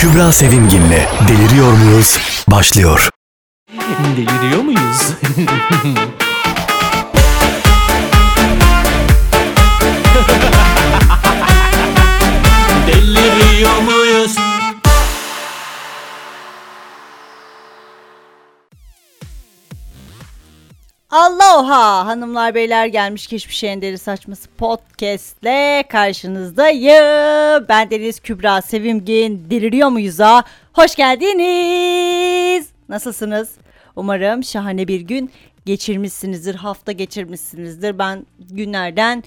Kübra Sevimgin'le Deliriyor Muyuz? başlıyor. Deliriyor muyuz? Deliriyor muyuz? Aloha hanımlar beyler gelmiş geçmiş enderi saçması podcastle karşınızdayım. Ben Deniz Kübra Sevimgin deliriyor muyuz'a hoş geldiniz. Nasılsınız? Umarım şahane bir gün geçirmişsinizdir, hafta geçirmişsinizdir. Ben günlerden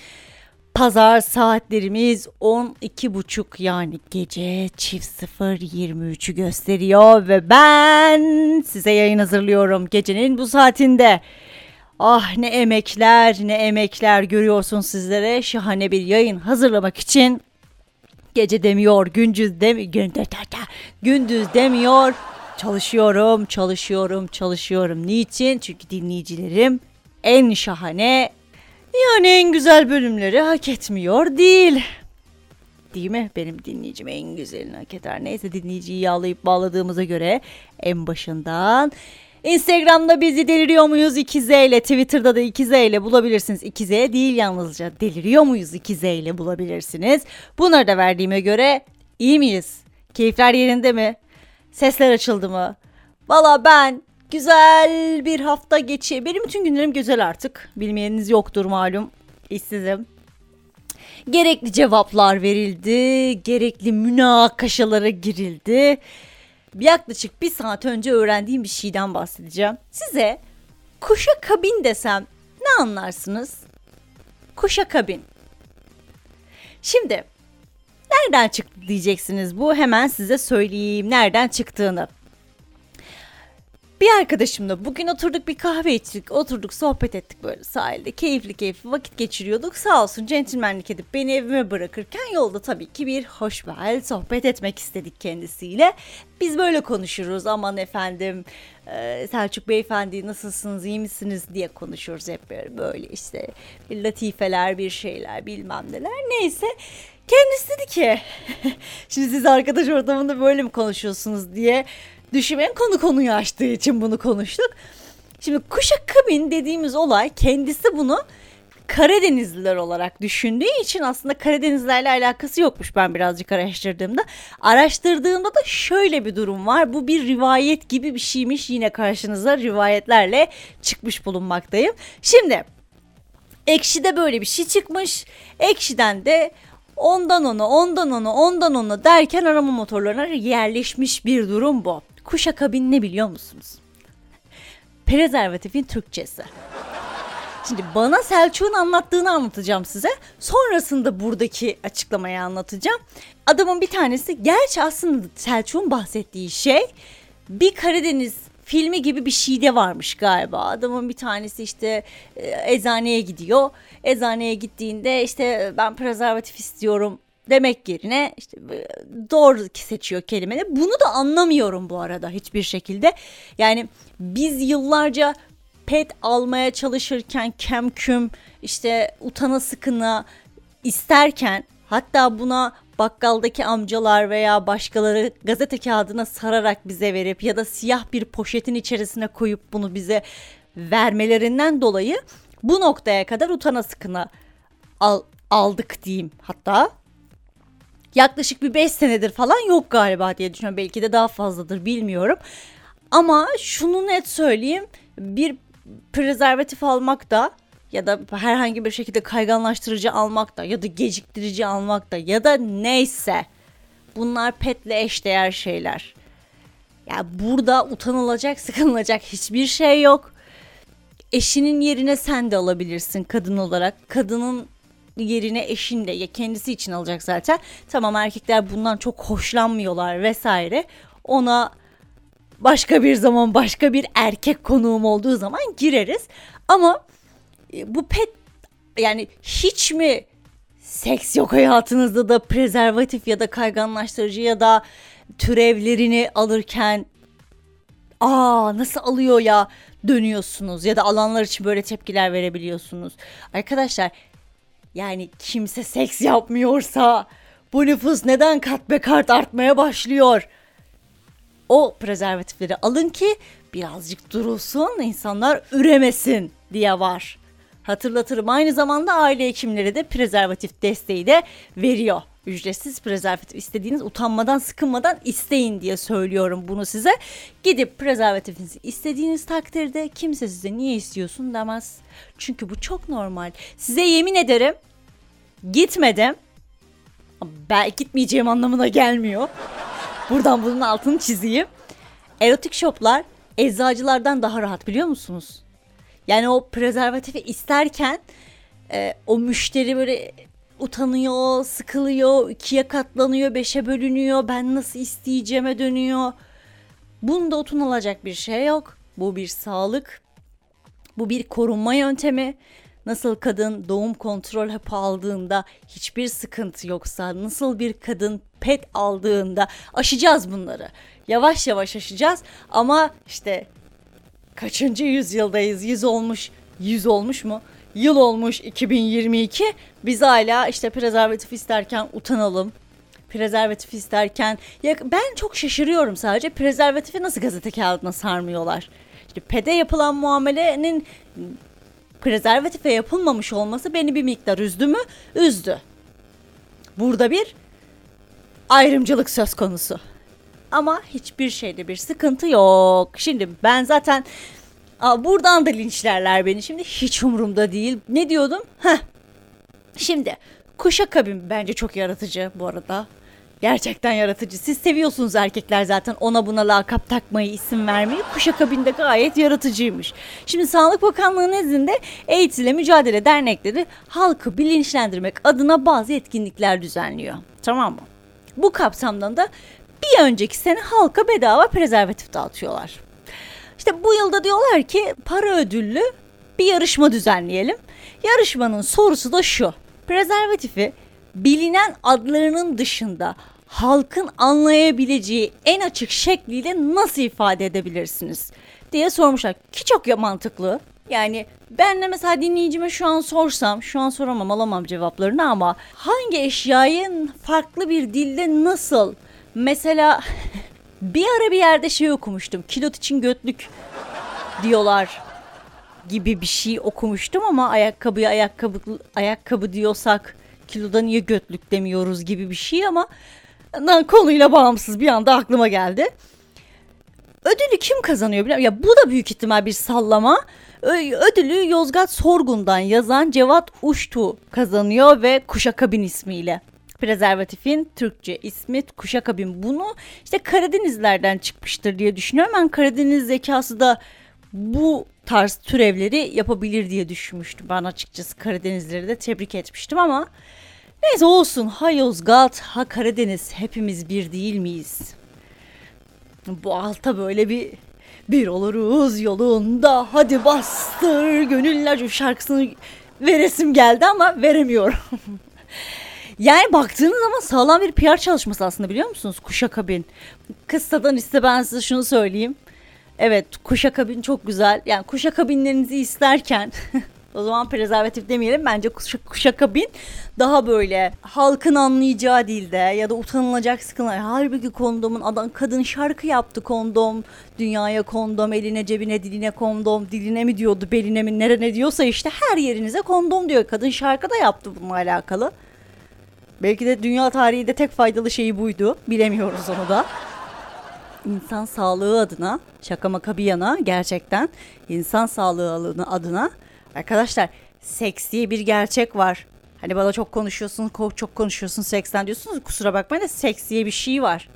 pazar saatlerimiz 12.30 yani gece çift 0.23'ü gösteriyor ve ben size yayın hazırlıyorum gecenin bu saatinde. Ah ne emekler ne emekler görüyorsun sizlere. Şahane bir yayın hazırlamak için gece demiyor gündüz demi gündüz, gündüz demiyor. Çalışıyorum çalışıyorum çalışıyorum. Niçin? Çünkü dinleyicilerim en şahane yani en güzel bölümleri hak etmiyor değil. Değil mi? Benim dinleyicim en güzelini hak eder. Neyse dinleyiciyi yağlayıp bağladığımıza göre en başından Instagram'da bizi deliriyor muyuz 2Z ile Twitter'da da 2Z ile bulabilirsiniz. 2Z değil yalnızca deliriyor muyuz 2Z ile bulabilirsiniz. Bunları da verdiğime göre iyi miyiz? Keyifler yerinde mi? Sesler açıldı mı? Valla ben güzel bir hafta geçi. Benim bütün günlerim güzel artık. Bilmeyeniniz yoktur malum. İşsizim. Gerekli cevaplar verildi. Gerekli münakaşalara girildi yaklaşık bir saat önce öğrendiğim bir şeyden bahsedeceğim. Size kuşa kabin desem ne anlarsınız? Kuşa kabin. Şimdi nereden çıktı diyeceksiniz bu hemen size söyleyeyim nereden çıktığını. Bir arkadaşımla bugün oturduk bir kahve içtik. Oturduk sohbet ettik böyle sahilde. Keyifli keyifli vakit geçiriyorduk. Sağ olsun centilmenlik edip beni evime bırakırken yolda tabii ki bir hoşbel sohbet etmek istedik kendisiyle. Biz böyle konuşuruz. Aman efendim Selçuk Beyefendi nasılsınız iyi misiniz diye konuşuruz hep böyle işte bir latifeler bir şeyler bilmem neler. Neyse kendisi dedi ki şimdi siz arkadaş ortamında böyle mi konuşuyorsunuz diye düşünmeyen konu konuyu açtığı için bunu konuştuk. Şimdi kuşak kabin dediğimiz olay kendisi bunu Karadenizliler olarak düşündüğü için aslında Karadenizlerle alakası yokmuş ben birazcık araştırdığımda. Araştırdığımda da şöyle bir durum var. Bu bir rivayet gibi bir şeymiş. Yine karşınıza rivayetlerle çıkmış bulunmaktayım. Şimdi Ekşi'de böyle bir şey çıkmış. Ekşi'den de ondan ona, ondan ona, ondan ona derken arama motorlarına yerleşmiş bir durum bu. Kuşakabin ne biliyor musunuz? Prezervatifin Türkçesi. Şimdi bana Selçuk'un anlattığını anlatacağım size. Sonrasında buradaki açıklamayı anlatacağım. Adamın bir tanesi gerçi aslında Selçuk'un bahsettiği şey bir Karadeniz filmi gibi bir şeyde varmış galiba. Adamın bir tanesi işte e, eczaneye gidiyor. Eczaneye gittiğinde işte ben prezervatif istiyorum demek yerine işte doğru seçiyor kelimeleri. Bunu da anlamıyorum bu arada hiçbir şekilde. Yani biz yıllarca pet almaya çalışırken kemküm işte utana sıkına isterken hatta buna bakkaldaki amcalar veya başkaları gazete kağıdına sararak bize verip ya da siyah bir poşetin içerisine koyup bunu bize vermelerinden dolayı bu noktaya kadar utana sıkına al, aldık diyeyim hatta yaklaşık bir 5 senedir falan yok galiba diye düşünüyorum. Belki de daha fazladır bilmiyorum. Ama şunu net söyleyeyim. Bir prezervatif almak da ya da herhangi bir şekilde kayganlaştırıcı almak da ya da geciktirici almak da ya da neyse bunlar petle eşdeğer şeyler. Ya yani burada utanılacak, sıkılacak hiçbir şey yok. Eşinin yerine sen de alabilirsin kadın olarak. Kadının yerine eşin de ya kendisi için alacak zaten. Tamam erkekler bundan çok hoşlanmıyorlar vesaire. Ona başka bir zaman başka bir erkek konuğum olduğu zaman gireriz. Ama e, bu pet yani hiç mi seks yok hayatınızda da prezervatif ya da kayganlaştırıcı ya da türevlerini alırken aa nasıl alıyor ya dönüyorsunuz ya da alanlar için böyle tepkiler verebiliyorsunuz. Arkadaşlar yani kimse seks yapmıyorsa bu nüfus neden kat be kart artmaya başlıyor? o prezervatifleri alın ki birazcık durulsun, insanlar üremesin diye var. Hatırlatırım aynı zamanda aile hekimleri de prezervatif desteği de veriyor. Ücretsiz prezervatif istediğiniz utanmadan sıkılmadan isteyin diye söylüyorum bunu size. Gidip prezervatifinizi istediğiniz takdirde kimse size niye istiyorsun demez. Çünkü bu çok normal. Size yemin ederim gitmedim. Ben gitmeyeceğim anlamına gelmiyor. Buradan bunun altını çizeyim. Erotik shoplar eczacılardan daha rahat biliyor musunuz? Yani o prezervatifi isterken e, o müşteri böyle utanıyor, sıkılıyor, ikiye katlanıyor, beşe bölünüyor. Ben nasıl isteyeceğime dönüyor. Bunda utanılacak bir şey yok. Bu bir sağlık. Bu bir korunma yöntemi. Nasıl kadın doğum kontrol hapı aldığında hiçbir sıkıntı yoksa, nasıl bir kadın pet aldığında aşacağız bunları. Yavaş yavaş aşacağız ama işte kaçıncı yüzyıldayız? Yüz olmuş, yüz olmuş mu? Yıl olmuş 2022. Biz hala işte prezervatif isterken utanalım. Prezervatif isterken ya ben çok şaşırıyorum sadece prezervatifi nasıl gazete kağıdına sarmıyorlar. İşte pede yapılan muamelenin prezervatife yapılmamış olması beni bir miktar üzdü mü? Üzdü. Burada bir ayrımcılık söz konusu. Ama hiçbir şeyde bir sıkıntı yok. Şimdi ben zaten Aa, buradan da linçlerler beni. Şimdi hiç umurumda değil. Ne diyordum? Heh. Şimdi kuşakabin bence çok yaratıcı bu arada. Gerçekten yaratıcı. Siz seviyorsunuz erkekler zaten ona buna lakap takmayı, isim vermeyi. Kuşakabin de gayet yaratıcıymış. Şimdi Sağlık Bakanlığı nezdinde AIDS Mücadele Dernekleri halkı bilinçlendirmek adına bazı etkinlikler düzenliyor. Tamam mı? Bu kapsamdan da bir önceki sene halka bedava prezervatif dağıtıyorlar. İşte bu yılda diyorlar ki para ödüllü bir yarışma düzenleyelim. Yarışmanın sorusu da şu. Prezervatifi bilinen adlarının dışında halkın anlayabileceği en açık şekliyle nasıl ifade edebilirsiniz diye sormuşlar. Ki çok ya mantıklı. Yani ben de mesela dinleyicime şu an sorsam, şu an soramam alamam cevaplarını ama hangi eşyayı farklı bir dilde nasıl mesela bir ara bir yerde şey okumuştum. Kilot için götlük diyorlar gibi bir şey okumuştum ama ayakkabıya ayakkabı ayakkabı diyorsak kiloda niye götlük demiyoruz gibi bir şey ama konuyla bağımsız bir anda aklıma geldi. Ödülü kim kazanıyor biliyor Ya bu da büyük ihtimal bir sallama. Ödülü Yozgat Sorgun'dan yazan Cevat Uştu kazanıyor ve Kuşakabin ismiyle prezervatifin Türkçe ismi kuşakabin. Bunu işte Karadenizlerden çıkmıştır diye düşünüyorum. Ben Karadeniz zekası da bu tarz türevleri yapabilir diye düşünmüştüm. Ben açıkçası Karadenizleri de tebrik etmiştim ama neyse olsun. Ha Yozgat, ha Karadeniz hepimiz bir değil miyiz? Bu alta böyle bir bir oluruz yolunda hadi bastır gönüller şarkısını veresim geldi ama veremiyorum. Yani baktığınız zaman sağlam bir PR çalışması aslında biliyor musunuz? Kuşakabin. Kıssadan iste ben size şunu söyleyeyim. Evet kuşakabin çok güzel. Yani kuşakabinlerinizi isterken o zaman prezervatif demeyelim. Bence kuşak, kuşakabin daha böyle halkın anlayacağı dilde ya da utanılacak sıkıntı. Halbuki kondomun adam kadın şarkı yaptı kondom. Dünyaya kondom, eline cebine diline kondom. Diline mi diyordu beline mi nereye diyorsa işte her yerinize kondom diyor. Kadın şarkı da yaptı bununla alakalı. Belki de dünya tarihinde tek faydalı şeyi buydu. Bilemiyoruz onu da. İnsan sağlığı adına, şaka maka bir yana gerçekten insan sağlığı adına arkadaşlar seks diye bir gerçek var. Hani bana çok konuşuyorsun, çok konuşuyorsun seksten diyorsunuz. Kusura bakmayın da seks diye bir şey var.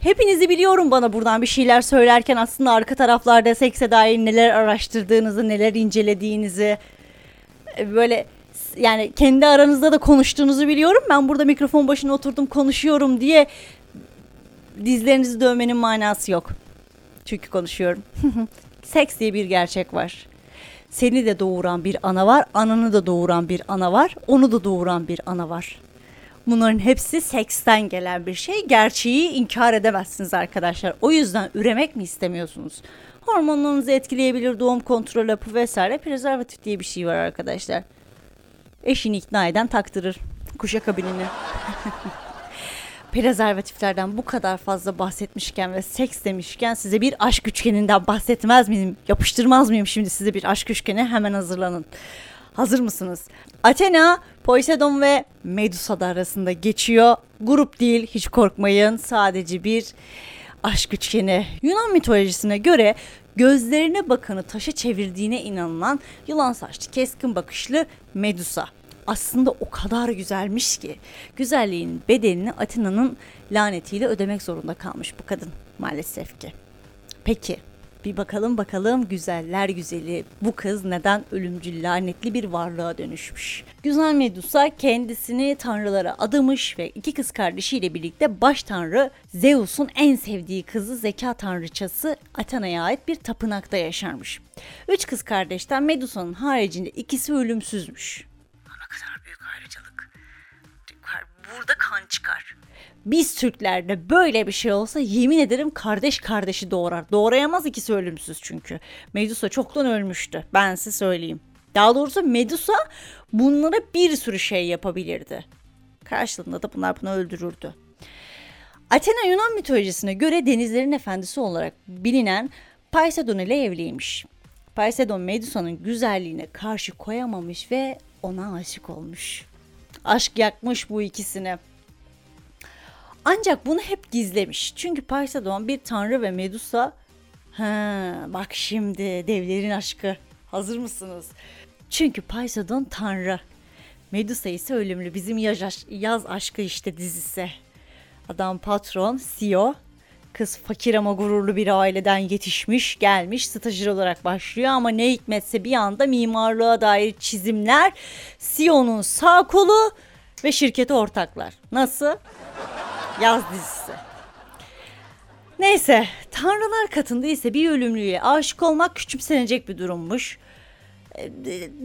Hepinizi biliyorum bana buradan bir şeyler söylerken aslında arka taraflarda sekse dair neler araştırdığınızı, neler incelediğinizi böyle yani kendi aranızda da konuştuğunuzu biliyorum. Ben burada mikrofon başına oturdum konuşuyorum diye dizlerinizi dövmenin manası yok. Çünkü konuşuyorum. Seks diye bir gerçek var. Seni de doğuran bir ana var, ananı da doğuran bir ana var, onu da doğuran bir ana var. Bunların hepsi seksten gelen bir şey. Gerçeği inkar edemezsiniz arkadaşlar. O yüzden üremek mi istemiyorsunuz? Hormonlarınızı etkileyebilir doğum kontrol hapı vesaire. Prezervatif diye bir şey var arkadaşlar eşini ikna eden taktırır kuşak kabinini. Prezervatiflerden bu kadar fazla bahsetmişken ve seks demişken size bir aşk üçgeninden bahsetmez miyim? Yapıştırmaz mıyım şimdi size bir aşk üçgeni? Hemen hazırlanın. Hazır mısınız? Athena, Poseidon ve Medusa da arasında geçiyor. Grup değil hiç korkmayın. Sadece bir aşk üçgeni. Yunan mitolojisine göre gözlerine bakanı taşa çevirdiğine inanılan yılan saçlı keskin bakışlı Medusa. Aslında o kadar güzelmiş ki güzelliğin bedelini Athena'nın lanetiyle ödemek zorunda kalmış bu kadın maalesef ki. Peki bir bakalım bakalım güzeller güzeli bu kız neden ölümcül lanetli bir varlığa dönüşmüş. Güzel Medusa kendisini tanrılara adamış ve iki kız kardeşiyle birlikte baş tanrı Zeus'un en sevdiği kızı zeka tanrıçası Athena'ya ait bir tapınakta yaşarmış. Üç kız kardeşten Medusa'nın haricinde ikisi ölümsüzmüş. Ne kadar büyük ayrıcalık. Burada kan çıkar. Biz Türklerde böyle bir şey olsa yemin ederim kardeş kardeşi doğurar. Doğrayamaz ikisi ölümsüz çünkü. Medusa çoktan ölmüştü. Ben size söyleyeyim. Daha doğrusu Medusa bunlara bir sürü şey yapabilirdi. Karşılığında da bunlar bunu öldürürdü. Athena Yunan mitolojisine göre denizlerin efendisi olarak bilinen Poseidon ile evliymiş. Poseidon Medusa'nın güzelliğine karşı koyamamış ve ona aşık olmuş. Aşk yakmış bu ikisini. Ancak bunu hep gizlemiş. Çünkü Poseidon bir tanrı ve Medusa ha bak şimdi devlerin aşkı. Hazır mısınız? Çünkü Poseidon tanrı. Medusa ise ölümlü. Bizim yaz, yaz aşkı işte dizisi. Adam patron, CEO. Kız fakir ama gururlu bir aileden yetişmiş, gelmiş, stajyer olarak başlıyor ama ne hikmetse bir anda mimarlığa dair çizimler, CEO'nun sağ kolu ve şirkete ortaklar. Nasıl? Yaz dizisi. Neyse, tanrılar katında ise bir ölümlüye aşık olmak küçümsenecek bir durummuş. E,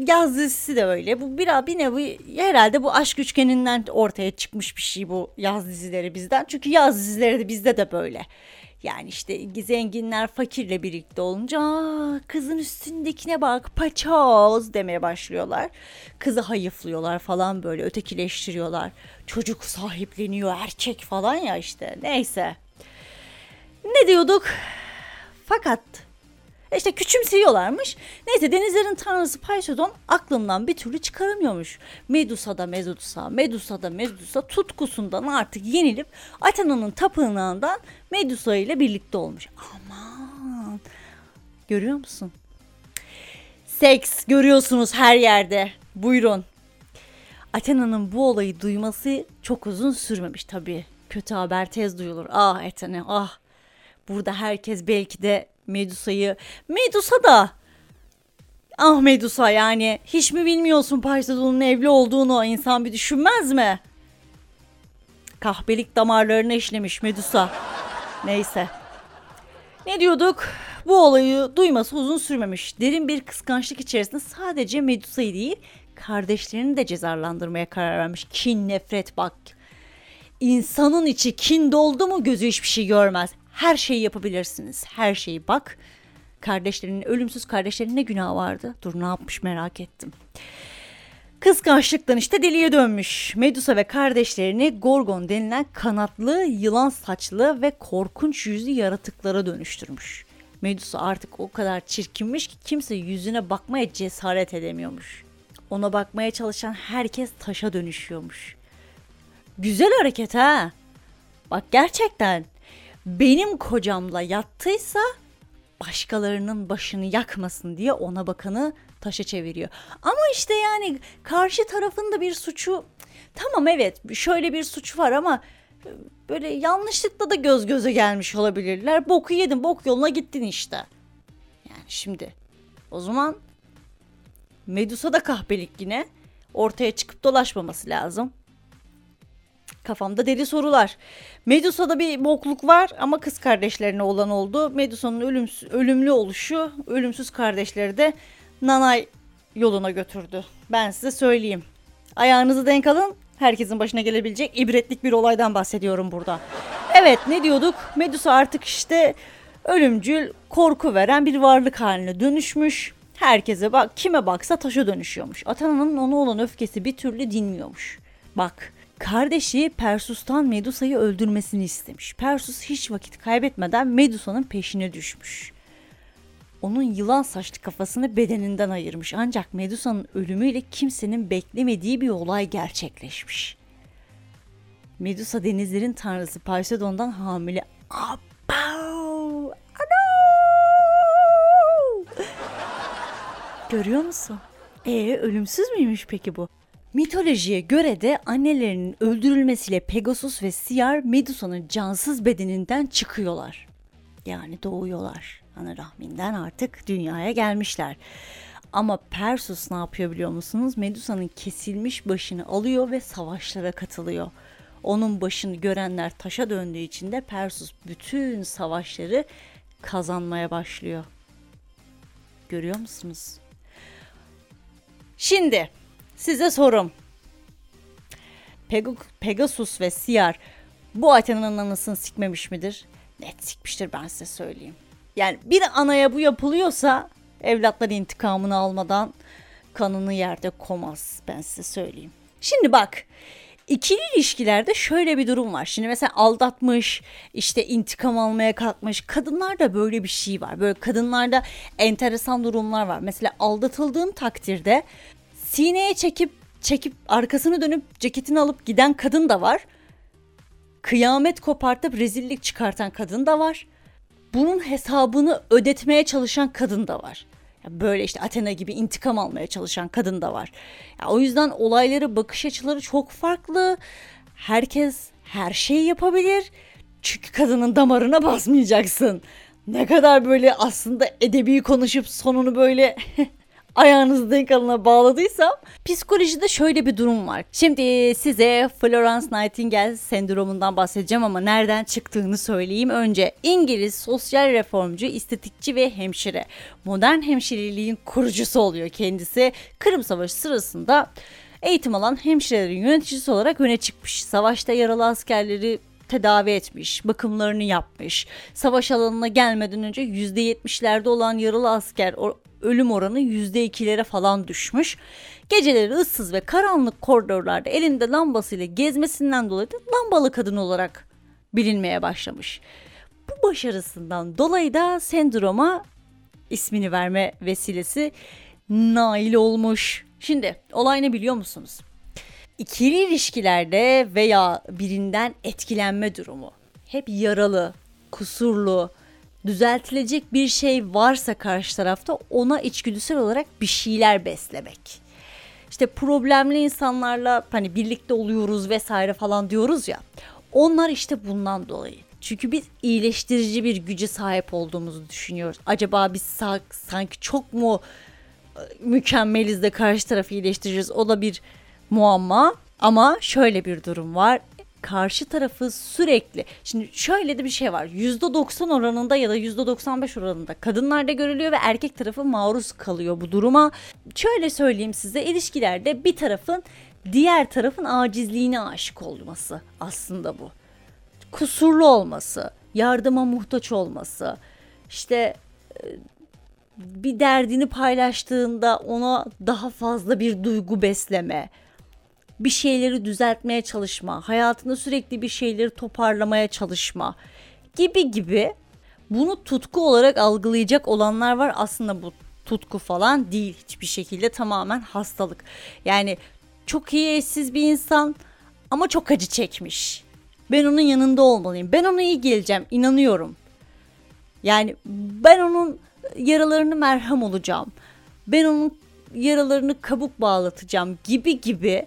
Yaz dizisi de öyle. Bu bir, bir nevi herhalde bu aşk üçgeninden ortaya çıkmış bir şey bu yaz dizileri bizden. Çünkü yaz dizileri de bizde de böyle. Yani işte zenginler fakirle birlikte olunca "Aa, kızın üstündekine bak paçoz demeye başlıyorlar. Kızı hayıflıyorlar falan böyle ötekileştiriyorlar. Çocuk sahipleniyor erkek falan ya işte neyse. Ne diyorduk? Fakat işte küçümseyiyorlarmış. Neyse denizlerin tanrısı Poseidon aklından bir türlü çıkaramıyormuş. Medusa da Medusa, Medusa da Medusa tutkusundan artık yenilip Athena'nın tapınağından Medusa ile birlikte olmuş. Aman görüyor musun? Seks görüyorsunuz her yerde. Buyurun. Athena'nın bu olayı duyması çok uzun sürmemiş tabii. Kötü haber tez duyulur. Ah Athena ah. Burada herkes belki de Medusa'yı... Medusa da... Ah Medusa yani hiç mi bilmiyorsun Poseidon'un evli olduğunu insan bir düşünmez mi? Kahpelik damarlarına işlemiş Medusa. Neyse. Ne diyorduk? Bu olayı duyması uzun sürmemiş. Derin bir kıskançlık içerisinde sadece Medusa'yı değil, kardeşlerini de cezalandırmaya karar vermiş. Kin, nefret bak. İnsanın içi kin doldu mu gözü hiçbir şey görmez. Her şeyi yapabilirsiniz. Her şeyi bak. Kardeşlerinin, ölümsüz kardeşlerinin ne günahı vardı? Dur ne yapmış merak ettim. Kıskançlıktan işte deliye dönmüş. Medusa ve kardeşlerini Gorgon denilen kanatlı, yılan saçlı ve korkunç yüzlü yaratıklara dönüştürmüş. Medusa artık o kadar çirkinmiş ki kimse yüzüne bakmaya cesaret edemiyormuş. Ona bakmaya çalışan herkes taşa dönüşüyormuş. Güzel hareket ha. Bak gerçekten benim kocamla yattıysa başkalarının başını yakmasın diye ona bakanı taşa çeviriyor. Ama işte yani karşı tarafın da bir suçu tamam evet şöyle bir suç var ama böyle yanlışlıkla da göz göze gelmiş olabilirler. Boku yedin bok yoluna gittin işte. Yani şimdi o zaman Medusa da kahpelik yine ortaya çıkıp dolaşmaması lazım. Kafamda deli sorular. Medusa'da bir bokluk var ama kız kardeşlerine olan oldu. Medusa'nın ölümlü oluşu ölümsüz kardeşleri de Nanay yoluna götürdü. Ben size söyleyeyim. Ayağınızı denk alın. Herkesin başına gelebilecek ibretlik bir olaydan bahsediyorum burada. Evet ne diyorduk? Medusa artık işte ölümcül, korku veren bir varlık haline dönüşmüş. Herkese bak kime baksa taşa dönüşüyormuş. Athena'nın ona olan öfkesi bir türlü dinmiyormuş. Bak Kardeşi Persus'tan Medusa'yı öldürmesini istemiş. Persus hiç vakit kaybetmeden Medusa'nın peşine düşmüş. Onun yılan saçlı kafasını bedeninden ayırmış. Ancak Medusa'nın ölümüyle kimsenin beklemediği bir olay gerçekleşmiş. Medusa denizlerin tanrısı Poseidon'dan hamile. Abav! Görüyor musun? Ee ölümsüz müymüş peki bu? Mitolojiye göre de annelerinin öldürülmesiyle Pegasus ve Siyar Medusa'nın cansız bedeninden çıkıyorlar. Yani doğuyorlar. Ana rahminden artık dünyaya gelmişler. Ama Persus ne yapıyor biliyor musunuz? Medusa'nın kesilmiş başını alıyor ve savaşlara katılıyor. Onun başını görenler taşa döndüğü için de Persus bütün savaşları kazanmaya başlıyor. Görüyor musunuz? Şimdi size sorum. Peg- Pegasus ve Siyar bu Athena'nın anasını sikmemiş midir? Net sikmiştir ben size söyleyeyim. Yani bir anaya bu yapılıyorsa evlatlar intikamını almadan kanını yerde komaz ben size söyleyeyim. Şimdi bak ikili ilişkilerde şöyle bir durum var. Şimdi mesela aldatmış, işte intikam almaya kalkmış. Kadınlarda böyle bir şey var. Böyle kadınlarda enteresan durumlar var. Mesela aldatıldığın takdirde sineye çekip çekip arkasını dönüp ceketini alıp giden kadın da var. Kıyamet kopartıp rezillik çıkartan kadın da var. Bunun hesabını ödetmeye çalışan kadın da var. Böyle işte Athena gibi intikam almaya çalışan kadın da var. Ya o yüzden olayları bakış açıları çok farklı. Herkes her şeyi yapabilir. Çünkü kadının damarına basmayacaksın. Ne kadar böyle aslında edebi konuşup sonunu böyle ayağınızı denk alına bağladıysam psikolojide şöyle bir durum var. Şimdi size Florence Nightingale sendromundan bahsedeceğim ama nereden çıktığını söyleyeyim. Önce İngiliz sosyal reformcu, estetikçi ve hemşire. Modern hemşireliğin kurucusu oluyor kendisi. Kırım Savaşı sırasında eğitim alan hemşirelerin yöneticisi olarak öne çıkmış. Savaşta yaralı askerleri tedavi etmiş, bakımlarını yapmış. Savaş alanına gelmeden önce %70'lerde olan yaralı asker ölüm oranı %2'lere falan düşmüş. Geceleri ıssız ve karanlık koridorlarda elinde lambasıyla gezmesinden dolayı da lambalı kadın olarak bilinmeye başlamış. Bu başarısından dolayı da sendroma ismini verme vesilesi nail olmuş. Şimdi olay ne biliyor musunuz? İkili ilişkilerde veya birinden etkilenme durumu hep yaralı, kusurlu, düzeltilecek bir şey varsa karşı tarafta ona içgüdüsel olarak bir şeyler beslemek. İşte problemli insanlarla hani birlikte oluyoruz vesaire falan diyoruz ya. Onlar işte bundan dolayı. Çünkü biz iyileştirici bir güce sahip olduğumuzu düşünüyoruz. Acaba biz sa- sanki çok mu e, mükemmeliz de karşı tarafı iyileştireceğiz. O da bir muamma. Ama şöyle bir durum var. Karşı tarafı sürekli şimdi şöyle de bir şey var. %90 oranında ya da %95 oranında kadınlarda görülüyor ve erkek tarafı maruz kalıyor bu duruma. Şöyle söyleyeyim size ilişkilerde bir tarafın diğer tarafın acizliğine aşık olması aslında bu kusurlu olması, yardıma muhtaç olması, işte e, bir derdini paylaştığında ona daha fazla bir duygu besleme, bir şeyleri düzeltmeye çalışma, hayatında sürekli bir şeyleri toparlamaya çalışma gibi gibi bunu tutku olarak algılayacak olanlar var. Aslında bu tutku falan değil hiçbir şekilde tamamen hastalık. Yani çok iyi eşsiz bir insan ama çok acı çekmiş. Ben onun yanında olmalıyım. Ben ona iyi geleceğim. inanıyorum. Yani ben onun yaralarını merhem olacağım. Ben onun yaralarını kabuk bağlatacağım gibi gibi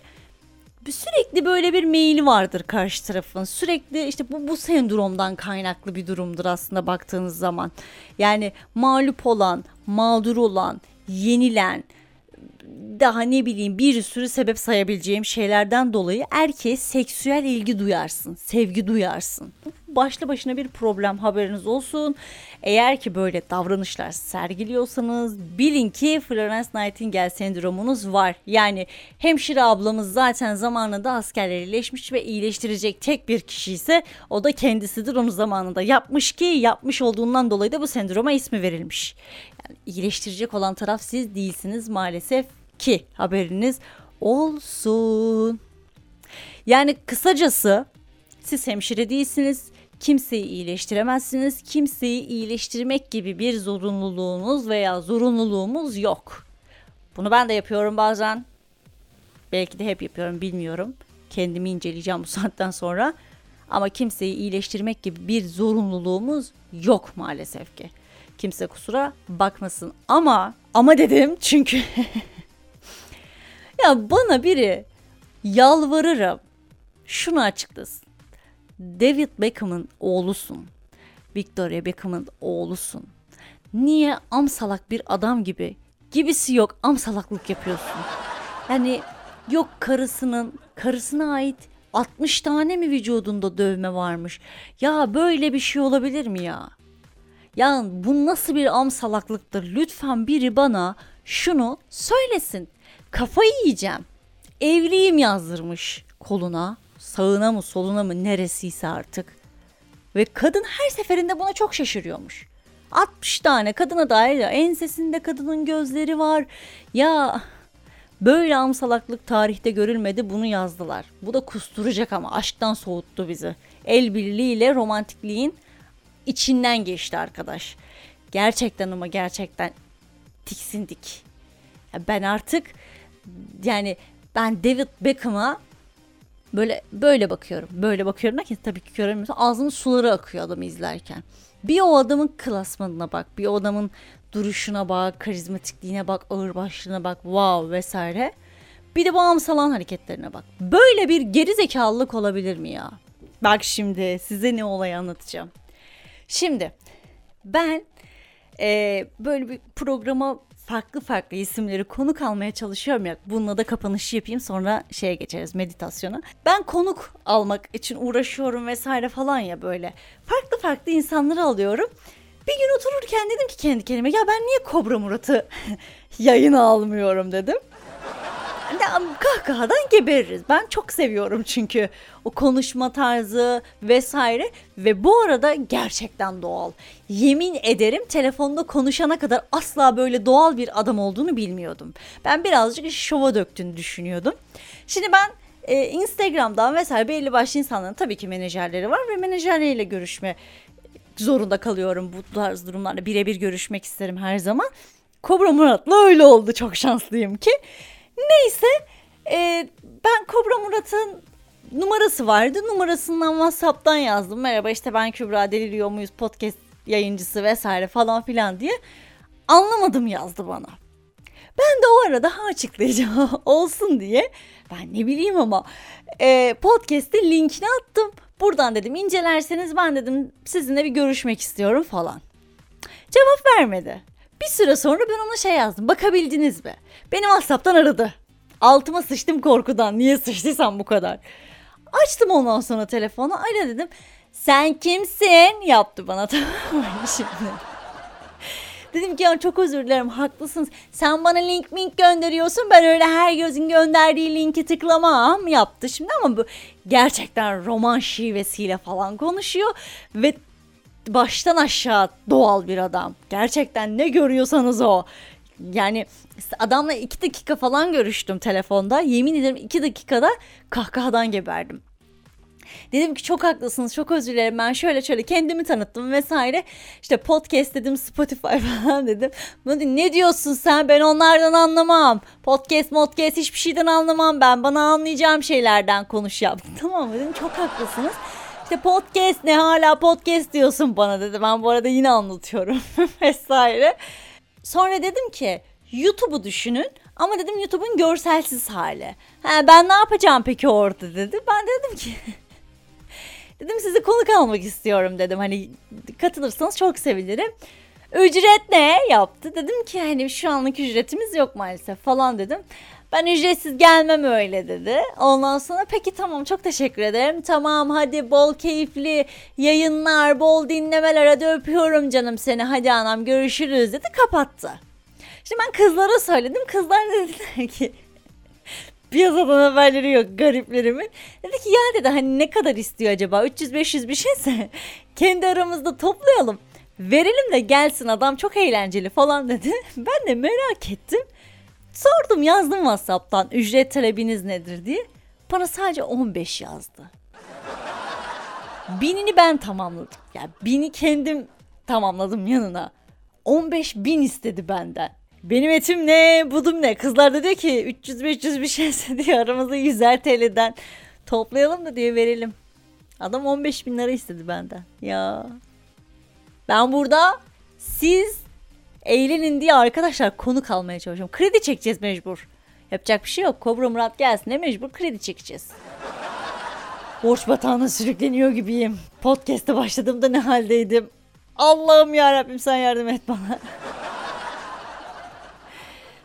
sürekli böyle bir meyili vardır karşı tarafın. Sürekli işte bu bu sendromdan kaynaklı bir durumdur aslında baktığınız zaman. Yani mağlup olan, mağdur olan, yenilen, daha ne bileyim bir sürü sebep sayabileceğim şeylerden dolayı erkeğe seksüel ilgi duyarsın, sevgi duyarsın. Başlı başına bir problem haberiniz olsun. Eğer ki böyle davranışlar sergiliyorsanız bilin ki Florence Nightingale sendromunuz var. Yani hemşire ablamız zaten zamanında askerler iyileşmiş ve iyileştirecek tek bir kişi ise o da kendisidir. Onu zamanında yapmış ki yapmış olduğundan dolayı da bu sendroma ismi verilmiş. Yani iyileştirecek olan taraf siz değilsiniz maalesef ki haberiniz olsun. Yani kısacası siz hemşire değilsiniz. Kimseyi iyileştiremezsiniz. Kimseyi iyileştirmek gibi bir zorunluluğunuz veya zorunluluğumuz yok. Bunu ben de yapıyorum bazen. Belki de hep yapıyorum bilmiyorum. Kendimi inceleyeceğim bu saatten sonra. Ama kimseyi iyileştirmek gibi bir zorunluluğumuz yok maalesef ki. Kimse kusura bakmasın. Ama ama dedim çünkü ya bana biri yalvarırım şunu açıklasın. David Beckham'ın oğlusun. Victoria Beckham'ın oğlusun. Niye amsalak bir adam gibi gibisi yok amsalaklık yapıyorsun? Yani yok karısının karısına ait 60 tane mi vücudunda dövme varmış? Ya böyle bir şey olabilir mi ya? Ya bu nasıl bir amsalaklıktır? Lütfen biri bana şunu söylesin. Kafayı yiyeceğim. Evliyim yazdırmış koluna. Sağına mı soluna mı neresiyse artık. Ve kadın her seferinde buna çok şaşırıyormuş. 60 tane kadına dair ya ensesinde kadının gözleri var. Ya böyle amsalaklık tarihte görülmedi bunu yazdılar. Bu da kusturacak ama aşktan soğuttu bizi. El birliğiyle romantikliğin içinden geçti arkadaş. Gerçekten ama gerçekten tiksindik. Ben artık yani ben David Beckham'a böyle böyle bakıyorum. Böyle bakıyorum derken tabii ki göremiyorsun. Ağzımın suları akıyor adamı izlerken. Bir o adamın klasmanına bak. Bir o adamın duruşuna bak, karizmatikliğine bak, ağırbaşlığına bak, wow vesaire. Bir de bu amsalan hareketlerine bak. Böyle bir geri zekalılık olabilir mi ya? Bak şimdi size ne olayı anlatacağım. Şimdi ben e, böyle bir programa farklı farklı isimleri konuk almaya çalışıyorum ya. Bununla da kapanışı yapayım sonra şeye geçeriz meditasyona. Ben konuk almak için uğraşıyorum vesaire falan ya böyle. Farklı farklı insanları alıyorum. Bir gün otururken dedim ki kendi kendime ya ben niye Kobra Murat'ı yayına almıyorum dedim. Ya, kahkahadan gebeririz. Ben çok seviyorum çünkü o konuşma tarzı vesaire ve bu arada gerçekten doğal. Yemin ederim telefonda konuşana kadar asla böyle doğal bir adam olduğunu bilmiyordum. Ben birazcık şova döktüğünü düşünüyordum. Şimdi ben e, Instagram'dan vesaire belli başlı insanların tabii ki menajerleri var ve menajerleriyle görüşme zorunda kalıyorum bu tarz durumlarda. Birebir görüşmek isterim her zaman. Kobra Murat'la öyle oldu. Çok şanslıyım ki. Neyse e, ben Kobra Murat'ın numarası vardı. Numarasından WhatsApp'tan yazdım. Merhaba işte ben Kübra Deliriyor muyuz podcast yayıncısı vesaire falan filan diye. Anlamadım yazdı bana. Ben de o arada ha açıklayıcı olsun diye ben ne bileyim ama e, podcast'in linkini attım. Buradan dedim incelerseniz ben dedim sizinle bir görüşmek istiyorum falan. Cevap vermedi. Bir süre sonra ben ona şey yazdım. Bakabildiniz mi? Beni WhatsApp'tan aradı. Altıma sıçtım korkudan. Niye sıçtıysam bu kadar. Açtım ondan sonra telefonu. Alo dedim. Sen kimsin? Yaptı bana tamam mı şimdi. Dedim ki ya çok özür dilerim haklısınız. Sen bana link mink gönderiyorsun. Ben öyle her gözün gönderdiği linki tıklamam yaptı şimdi ama bu gerçekten roman şivesiyle falan konuşuyor ve baştan aşağı doğal bir adam. Gerçekten ne görüyorsanız o. Yani adamla iki dakika falan görüştüm telefonda. Yemin ederim iki dakikada kahkahadan geberdim. Dedim ki çok haklısınız çok özür dilerim ben şöyle şöyle kendimi tanıttım vesaire. İşte podcast dedim Spotify falan dedim. Dedi, ne diyorsun sen ben onlardan anlamam. Podcast podcast hiçbir şeyden anlamam ben bana anlayacağım şeylerden konuş yaptım. Tamam dedim çok haklısınız. İşte podcast ne hala podcast diyorsun bana dedi. Ben bu arada yine anlatıyorum vesaire. Sonra dedim ki YouTube'u düşünün ama dedim YouTube'un görselsiz hali. Ha, ben ne yapacağım peki orada dedi. Ben dedim ki dedim sizi konuk almak istiyorum dedim. Hani katılırsanız çok sevinirim. Ücret ne yaptı? Dedim ki hani şu anlık ücretimiz yok maalesef falan dedim. Ben ücretsiz gelmem öyle dedi. Ondan sonra peki tamam çok teşekkür ederim. Tamam hadi bol keyifli yayınlar, bol dinlemeler. Hadi öpüyorum canım seni. Hadi anam görüşürüz dedi. Kapattı. Şimdi ben kızlara söyledim. Kızlar dediler ki piyasadan haberleri yok gariplerimin. Dedi ki ya dedi hani ne kadar istiyor acaba 300-500 bir şeyse kendi aramızda toplayalım. Verelim de gelsin adam çok eğlenceli falan dedi. Ben de merak ettim. Sordum yazdım Whatsapp'tan ücret talebiniz nedir diye. bana sadece 15 yazdı. Binini ben tamamladım. Yani bini kendim tamamladım yanına. 15 bin istedi benden. Benim etim ne, budum ne? Kızlar da diyor ki 300-500 bir şeyse diyor aramızda 100'er TL'den toplayalım da diyor verelim. Adam 15 bin lira istedi benden. Ya. Ben burada siz eğlenin diye arkadaşlar konu kalmaya çalışıyorum. Kredi çekeceğiz mecbur. Yapacak bir şey yok. Kobra Murat gelsin de mecbur kredi çekeceğiz. Borç batağına sürükleniyor gibiyim. Podcast'e başladığımda ne haldeydim? Allah'ım ya Rabbim sen yardım et bana.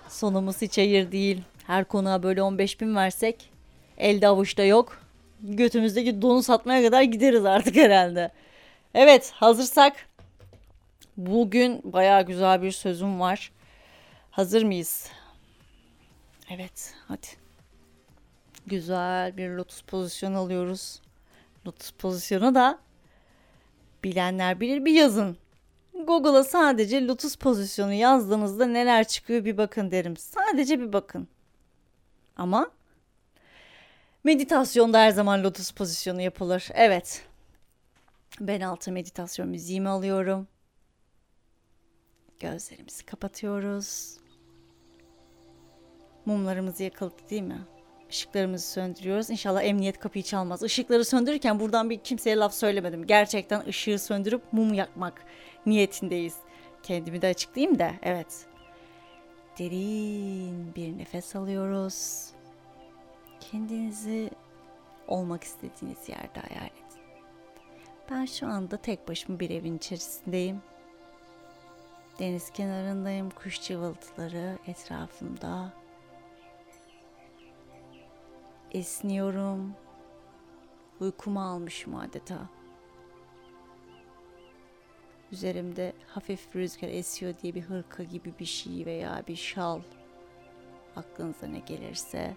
Sonumuz hiç hayır değil. Her konuğa böyle 15 bin versek elde avuçta yok. Götümüzdeki donu satmaya kadar gideriz artık herhalde. Evet hazırsak bugün bayağı güzel bir sözüm var. Hazır mıyız? Evet hadi. Güzel bir lotus pozisyonu alıyoruz. Lotus pozisyonu da bilenler bilir bir yazın. Google'a sadece lotus pozisyonu yazdığınızda neler çıkıyor bir bakın derim. Sadece bir bakın. Ama meditasyonda her zaman lotus pozisyonu yapılır. Evet. Ben altı meditasyon müziğimi alıyorum. Gözlerimizi kapatıyoruz. Mumlarımızı yakaladık değil mi? Işıklarımızı söndürüyoruz. İnşallah emniyet kapıyı çalmaz. Işıkları söndürürken buradan bir kimseye laf söylemedim. Gerçekten ışığı söndürüp mum yakmak niyetindeyiz. Kendimi de açıklayayım da evet. Derin bir nefes alıyoruz. Kendinizi olmak istediğiniz yerde hayal edin. Ben şu anda tek başıma bir evin içerisindeyim. Deniz kenarındayım. Kuş cıvıltıları etrafımda. Esniyorum. Uykumu almışım adeta. Üzerimde hafif rüzgar esiyor diye bir hırka gibi bir şey veya bir şal. Aklınıza ne gelirse.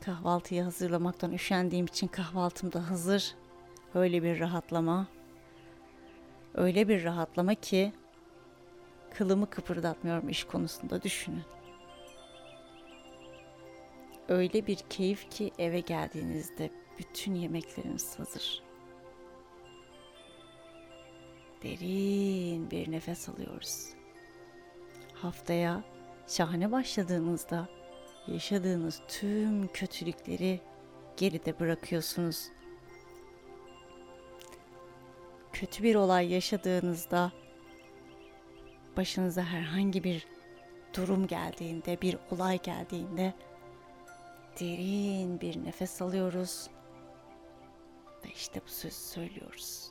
Kahvaltıyı hazırlamaktan üşendiğim için kahvaltım da hazır. Öyle bir rahatlama. Öyle bir rahatlama ki kılımı kıpırdatmıyorum iş konusunda düşünün. Öyle bir keyif ki eve geldiğinizde bütün yemekleriniz hazır. Derin bir nefes alıyoruz. Haftaya şahane başladığınızda yaşadığınız tüm kötülükleri geride bırakıyorsunuz. Kötü bir olay yaşadığınızda başınıza herhangi bir durum geldiğinde, bir olay geldiğinde derin bir nefes alıyoruz ve işte bu sözü söylüyoruz.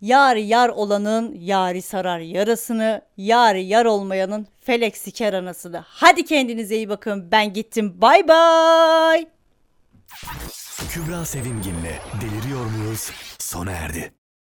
Yar yar olanın yari sarar yarasını, yari yar olmayanın felek siker anasını. Hadi kendinize iyi bakın. Ben gittim. Bay bay. Kübra Sevimgin'le Deliriyor Muyuz sona erdi.